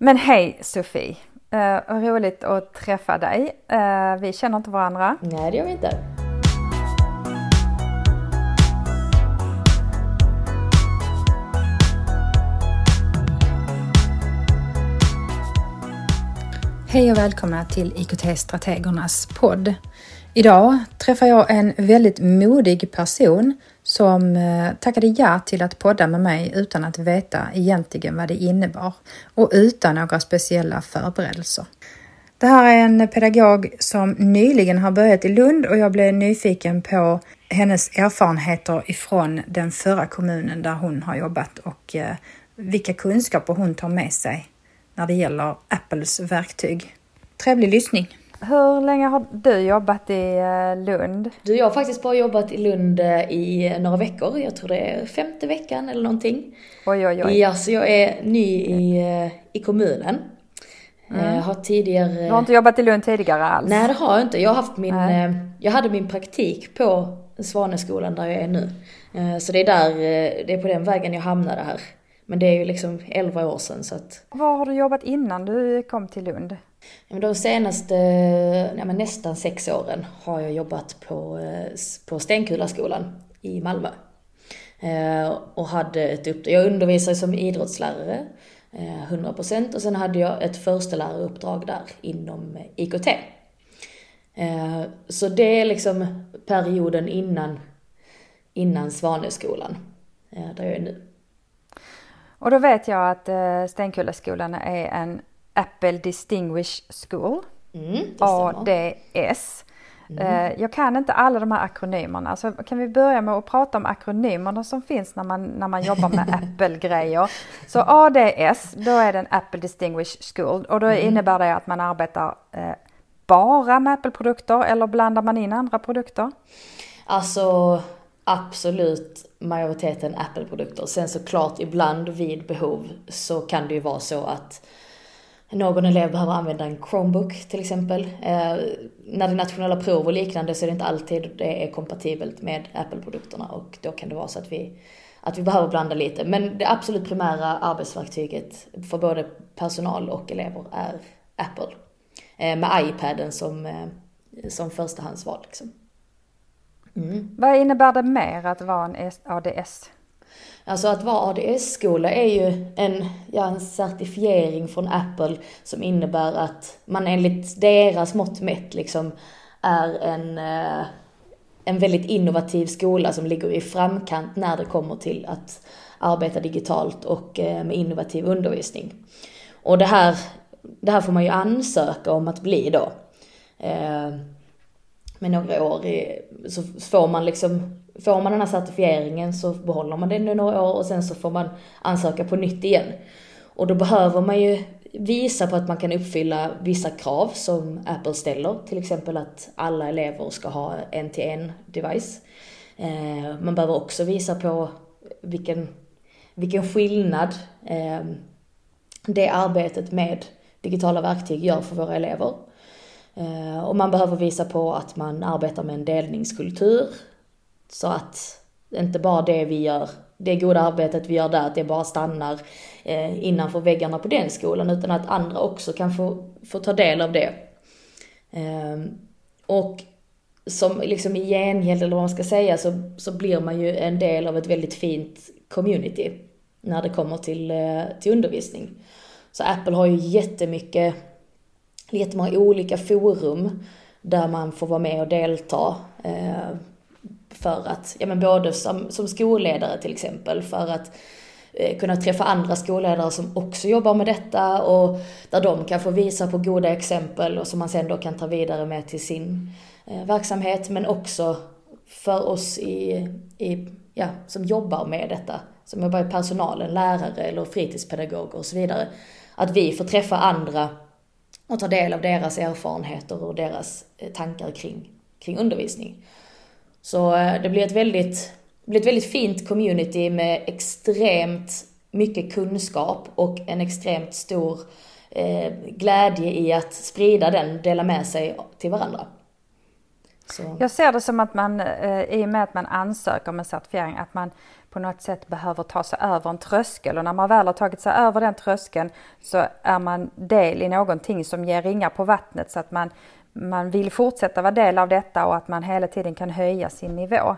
Men hej Sofie! Uh, roligt att träffa dig. Uh, vi känner inte varandra. Nej, det gör vi inte. Hej och välkomna till IKT-strategernas podd. Idag träffar jag en väldigt modig person som eh, tackade ja till att podda med mig utan att veta egentligen vad det innebar och utan några speciella förberedelser. Det här är en pedagog som nyligen har börjat i Lund och jag blev nyfiken på hennes erfarenheter ifrån den förra kommunen där hon har jobbat och eh, vilka kunskaper hon tar med sig när det gäller Apples verktyg. Trevlig lyssning! Hur länge har du jobbat i eh, Lund? Du, jag har faktiskt bara jobbat i Lund eh, i några veckor. Jag tror det är femte veckan eller någonting. Oj, oj, oj. Ja, så jag är ny i, eh, i kommunen. Mm. Har tidigare... Du har inte jobbat i Lund tidigare alls? Nej, det har jag inte. Jag har haft min... Nej. Jag hade min praktik på Svaneskolan där jag är nu. Så det är där, det är på den vägen jag hamnade här. Men det är ju liksom 11 år sedan så att... Var har du jobbat innan du kom till Lund? De senaste ja, men nästan sex åren har jag jobbat på, eh, på Stenkulaskolan i Malmö. Eh, och hade ett uppdrag, jag undervisar som idrottslärare, eh, 100% och sen hade jag ett försteläraruppdrag där inom IKT. Så det är liksom perioden innan, innan Svaneskolan, där jag är nu. Och då vet jag att Stenkullaskolan är en Apple Distinguished School, mm, ADS. Mm. Eh, jag kan inte alla de här akronymerna, så kan vi börja med att prata om akronymerna som finns när man, när man jobbar med Apple-grejer. Så ADS, då är det en Apple Distinguished School och då mm. innebär det att man arbetar eh, bara med Apple-produkter eller blandar man in andra produkter? Alltså absolut majoriteten Apple-produkter. Sen såklart ibland vid behov så kan det ju vara så att någon elev behöver använda en Chromebook till exempel. Eh, när det är nationella prov och liknande så är det inte alltid det är kompatibelt med Apple-produkterna och då kan det vara så att vi, att vi behöver blanda lite. Men det absolut primära arbetsverktyget för både personal och elever är Apple. Eh, med iPaden som, eh, som förstahandsval. Liksom. Mm. Vad innebär det mer att vara en ADS? Alltså att vara ADS-skola är ju en, ja, en certifiering från Apple som innebär att man enligt deras mått mätt liksom är en, eh, en väldigt innovativ skola som ligger i framkant när det kommer till att arbeta digitalt och eh, med innovativ undervisning. Och det här, det här får man ju ansöka om att bli då. Eh, med några år i, så får man liksom får man den här certifieringen så behåller man den i några år och sen så får man ansöka på nytt igen. Och då behöver man ju visa på att man kan uppfylla vissa krav som Apple ställer, till exempel att alla elever ska ha en till en device. Eh, man behöver också visa på vilken, vilken skillnad eh, det arbetet med digitala verktyg gör för våra elever. Eh, och man behöver visa på att man arbetar med en delningskultur, så att inte bara det vi gör, det goda arbetet vi gör där, att det bara stannar eh, innanför väggarna på den skolan, utan att andra också kan få, få ta del av det. Eh, och som liksom i gengäld, eller vad man ska säga, så, så blir man ju en del av ett väldigt fint community när det kommer till, eh, till undervisning. Så Apple har ju jättemycket, jättemånga olika forum där man får vara med och delta. Eh, för att, ja men både som, som skolledare till exempel, för att eh, kunna träffa andra skolledare som också jobbar med detta och där de kan få visa på goda exempel och som man sen då kan ta vidare med till sin eh, verksamhet, men också för oss i, i, ja, som jobbar med detta, som jobbar i personalen, lärare eller fritidspedagoger och så vidare, att vi får träffa andra och ta del av deras erfarenheter och deras eh, tankar kring, kring undervisning. Så eh, det blir ett väldigt, blir ett väldigt fint community med extremt mycket kunskap och en extremt stor eh, glädje i att sprida den, dela med sig till varandra. Så. Jag ser det som att man, eh, i och med att man ansöker om en certifiering, att man på något sätt behöver ta sig över en tröskel och när man väl har tagit sig över den tröskeln så är man del i någonting som ger ringar på vattnet så att man, man vill fortsätta vara del av detta och att man hela tiden kan höja sin nivå.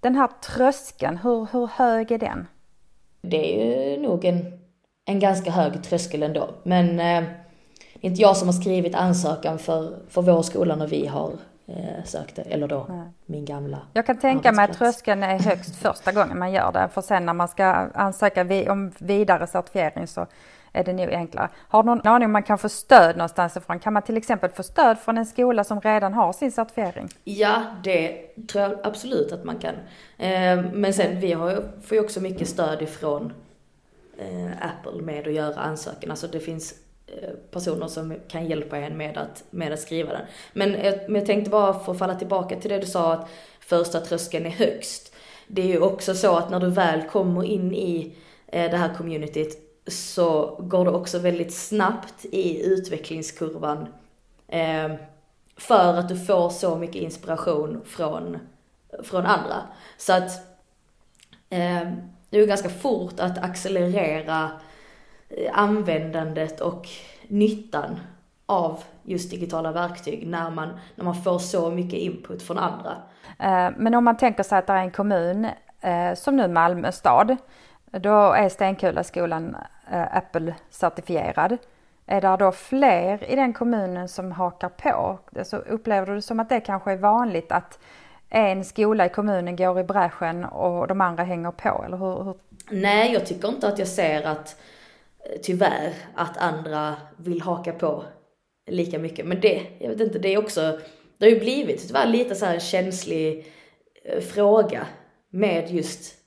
Den här tröskeln, hur, hur hög är den? Det är ju nog en, en ganska hög tröskel ändå. Men eh, det är inte jag som har skrivit ansökan för, för vår skola när vi har eh, sökte, eller då Nej. min gamla Jag kan tänka mig att tröskeln är högst första gången man gör det, för sen när man ska ansöka om vidare certifiering så är det nog enklare. Har du någon aning om man kan få stöd någonstans ifrån? Kan man till exempel få stöd från en skola som redan har sin certifiering? Ja, det tror jag absolut att man kan. Eh, men sen vi har, får ju också mycket stöd ifrån eh, Apple med att göra ansökan. Alltså det finns eh, personer som kan hjälpa en med att, med att skriva den. Men jag, men jag tänkte bara få falla tillbaka till det du sa att första tröskeln är högst. Det är ju också så att när du väl kommer in i det här communityt så går det också väldigt snabbt i utvecklingskurvan. Eh, för att du får så mycket inspiration från, från andra. Så att eh, det är ganska fort att accelerera eh, användandet och nyttan av just digitala verktyg när man, när man får så mycket input från andra. Eh, men om man tänker sig att det är en kommun, eh, som nu Malmö stad, då är Stenkulaskolan Eh, Apple-certifierad. Är det då fler i den kommunen som hakar på? Alltså upplever du det som att det kanske är vanligt att en skola i kommunen går i bräschen och de andra hänger på, eller hur? hur? Nej, jag tycker inte att jag ser att tyvärr att andra vill haka på lika mycket. Men det, jag vet inte, det är också, det har ju blivit tyvärr lite så här känslig eh, fråga med just,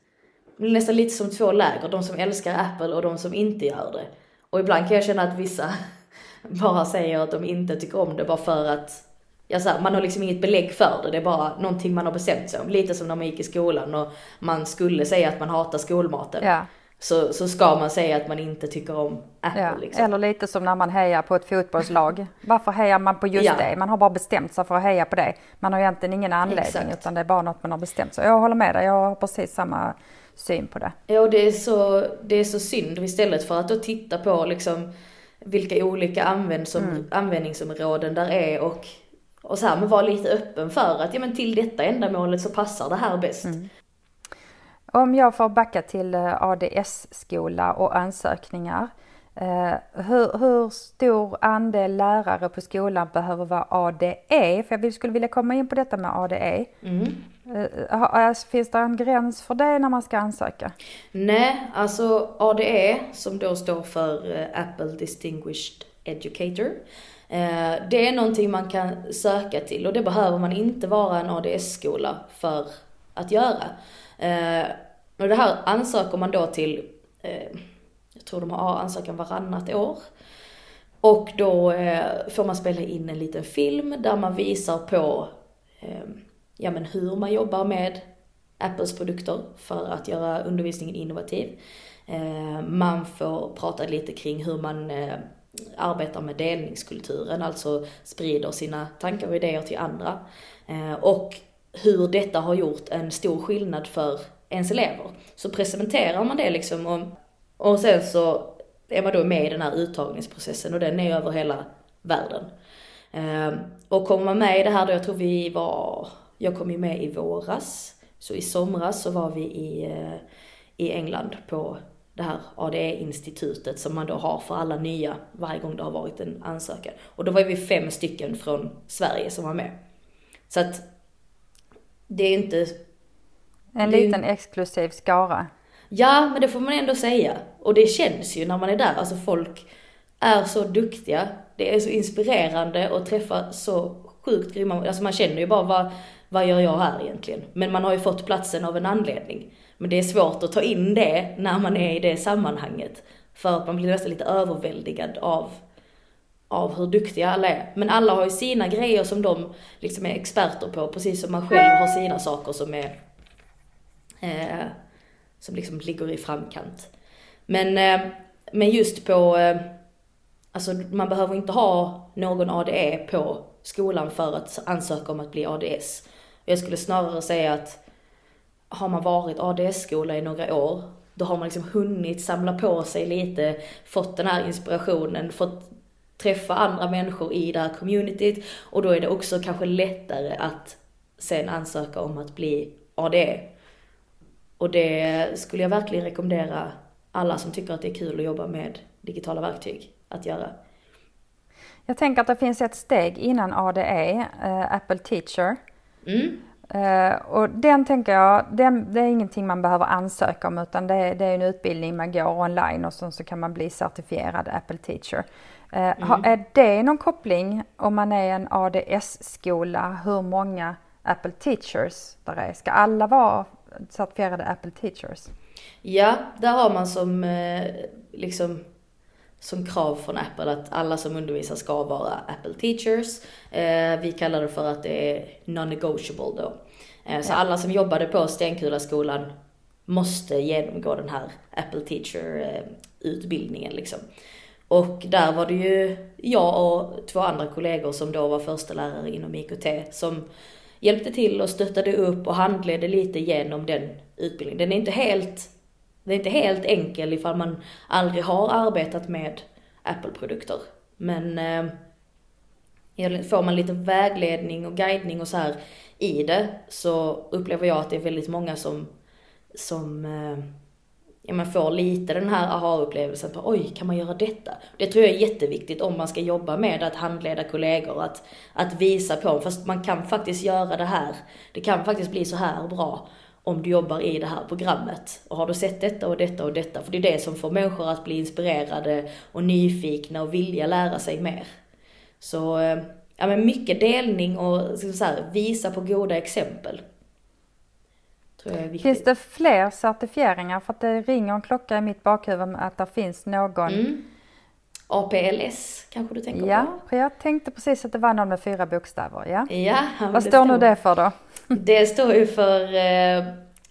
nästan lite som två läger, de som älskar Apple och de som inte gör det. Och ibland kan jag känna att vissa bara säger att de inte tycker om det bara för att Ja, så här, man har liksom inget belägg för det, det är bara någonting man har bestämt sig om. Lite som när man gick i skolan och man skulle säga att man hatar skolmaten. Ja så, så ska man säga att man inte tycker om Apple. Ja, liksom. Eller lite som när man hejar på ett fotbollslag. Varför hejar man på just ja. det? Man har bara bestämt sig för att heja på det. Man har egentligen ingen anledning Exakt. utan det är bara något man har bestämt sig. Jag håller med dig, jag har precis samma syn på det. Ja, och det är så, det är så synd istället för att då titta på liksom vilka olika användsom, mm. användningsområden där är och, och så här, men vara lite öppen för att ja men till detta ändamålet så passar det här bäst. Mm. Om jag får backa till eh, ADS-skola och ansökningar. Eh, hur, hur, stor andel lärare på skolan behöver vara ADE? För jag skulle vilja komma in på detta med ADE. Mm. Eh, finns det en gräns för det när man ska ansöka? Nej, alltså ADE som då står för Apple Distinguished Educator. Det är någonting man kan söka till och det behöver man inte vara en ADS-skola för att göra. Och det här ansöker man då till, eh, jag tror de har ansökan varannat år. Och då eh, får man spela in en liten film där man visar på eh, ja, men hur man jobbar med Apples produkter för att göra undervisningen innovativ. Eh, man får prata lite kring hur man eh, arbetar med delningskulturen, alltså sprider sina tankar och idéer till andra. Eh, och hur detta har gjort en stor skillnad för ens elever. Så presenterar man det liksom och, och sen så är man då med i den här uttagningsprocessen och den är över hela världen. Ehm, och kommer man med i det här då, jag tror vi var, jag kom ju med i våras, så i somras så var vi i, eh, i England på det här ADE-institutet som man då har för alla nya varje gång det har varit en ansökan. Och då var vi fem stycken från Sverige som var med. Så att det är inte... En liten exklusiv skara. Ja, men det får man ändå säga. Och det känns ju när man är där, alltså folk är så duktiga. Det är så inspirerande att träffa så sjukt grymma, alltså man känner ju bara vad, vad gör jag här egentligen? Men man har ju fått platsen av en anledning. Men det är svårt att ta in det när man är i det sammanhanget. För att man blir nästan lite överväldigad av av hur duktiga alla är. Men alla har ju sina grejer som de liksom är experter på, precis som man själv har sina saker som är eh, som liksom ligger i framkant. Men, eh, men just på, eh, alltså man behöver inte ha någon ADE på skolan för att ansöka om att bli ADS. Jag skulle snarare säga att har man varit ADS-skola i några år, då har man liksom hunnit samla på sig lite, fått den här inspirationen, fått träffa andra människor i det här communityt och då är det också kanske lättare att sen ansöka om att bli ADE. Och det skulle jag verkligen rekommendera alla som tycker att det är kul att jobba med digitala verktyg att göra. Jag tänker att det finns ett steg innan ADE, eh, Apple Teacher. Mm. Uh, och den tänker jag, den, det är ingenting man behöver ansöka om utan det, det är en utbildning man går online och så, så kan man bli certifierad Apple Teacher. Uh, mm. har, är det någon koppling om man är en ADS-skola, hur många Apple Teachers där är? Ska alla vara certifierade Apple Teachers? Ja, där har man som eh, liksom som krav från Apple att alla som undervisar ska vara Apple teachers. Eh, vi kallar det för att det är non-negotiable då. Eh, så alla som jobbade på Stenkulaskolan måste genomgå den här Apple teacher eh, utbildningen liksom. Och där var det ju jag och två andra kollegor som då var första lärare inom IKT som hjälpte till och stöttade upp och handledde lite genom den utbildningen. Den är inte helt den är inte helt enkel ifall man aldrig har arbetat med Apple-produkter. Men eh, får man lite vägledning och guidning och så här i det så upplever jag att det är väldigt många som, som eh, ja, man får lite den här aha-upplevelsen på oj, kan man göra detta? Det tror jag är jätteviktigt om man ska jobba med att handleda kollegor, att, att visa på, fast man kan faktiskt göra det här. Det kan faktiskt bli så här bra om du jobbar i det här programmet. Och har du sett detta och detta och detta, för det är det som får människor att bli inspirerade och nyfikna och vilja lära sig mer. Så, eh, ja men mycket delning och så här, visa på goda exempel. Finns det fler certifieringar? För att det ringer en klocka i mitt bakhuvud att det finns någon mm. APLS kanske du tänker ja, på? Ja, jag tänkte precis att det var någon med fyra bokstäver. Ja. ja Vad står nu det för då? Det står ju för eh,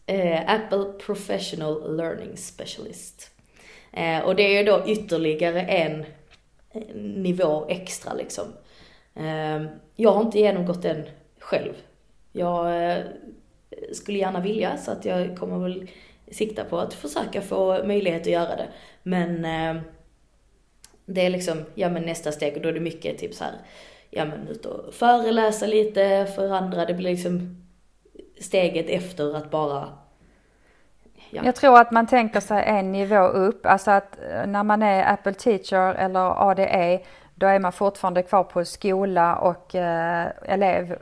eh, Apple Professional Learning Specialist. Eh, och det är ju då ytterligare en nivå extra liksom. Eh, jag har inte genomgått den själv. Jag eh, skulle gärna vilja så att jag kommer väl sikta på att försöka få möjlighet att göra det. Men eh, det är liksom, ja men nästa steg och då är det mycket typ så här, ja men ut och föreläsa lite för andra. Det blir liksom steget efter att bara Ja. Jag tror att man tänker sig en nivå upp, alltså att eh, när man är Apple Teacher eller ADE, då är man fortfarande kvar på skola och eh, elev.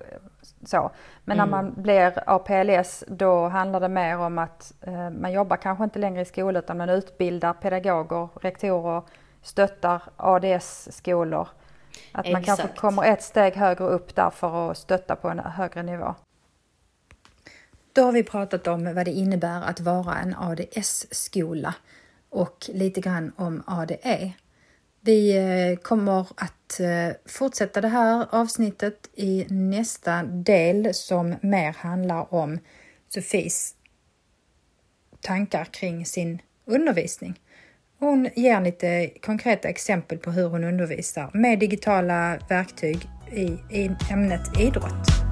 Så. Men mm. när man blir APLS då handlar det mer om att eh, man jobbar kanske inte längre i skolan utan man utbildar pedagoger, rektorer, stöttar ADS-skolor. Att Exakt. man kanske kommer ett steg högre upp där för att stötta på en högre nivå. Då har vi pratat om vad det innebär att vara en ADS-skola och lite grann om ADE. Vi eh, kommer att eh, fortsätta det här avsnittet i nästa del som mer handlar om Sofies tankar kring sin undervisning. Hon ger lite konkreta exempel på hur hon undervisar med digitala verktyg i, i ämnet idrott.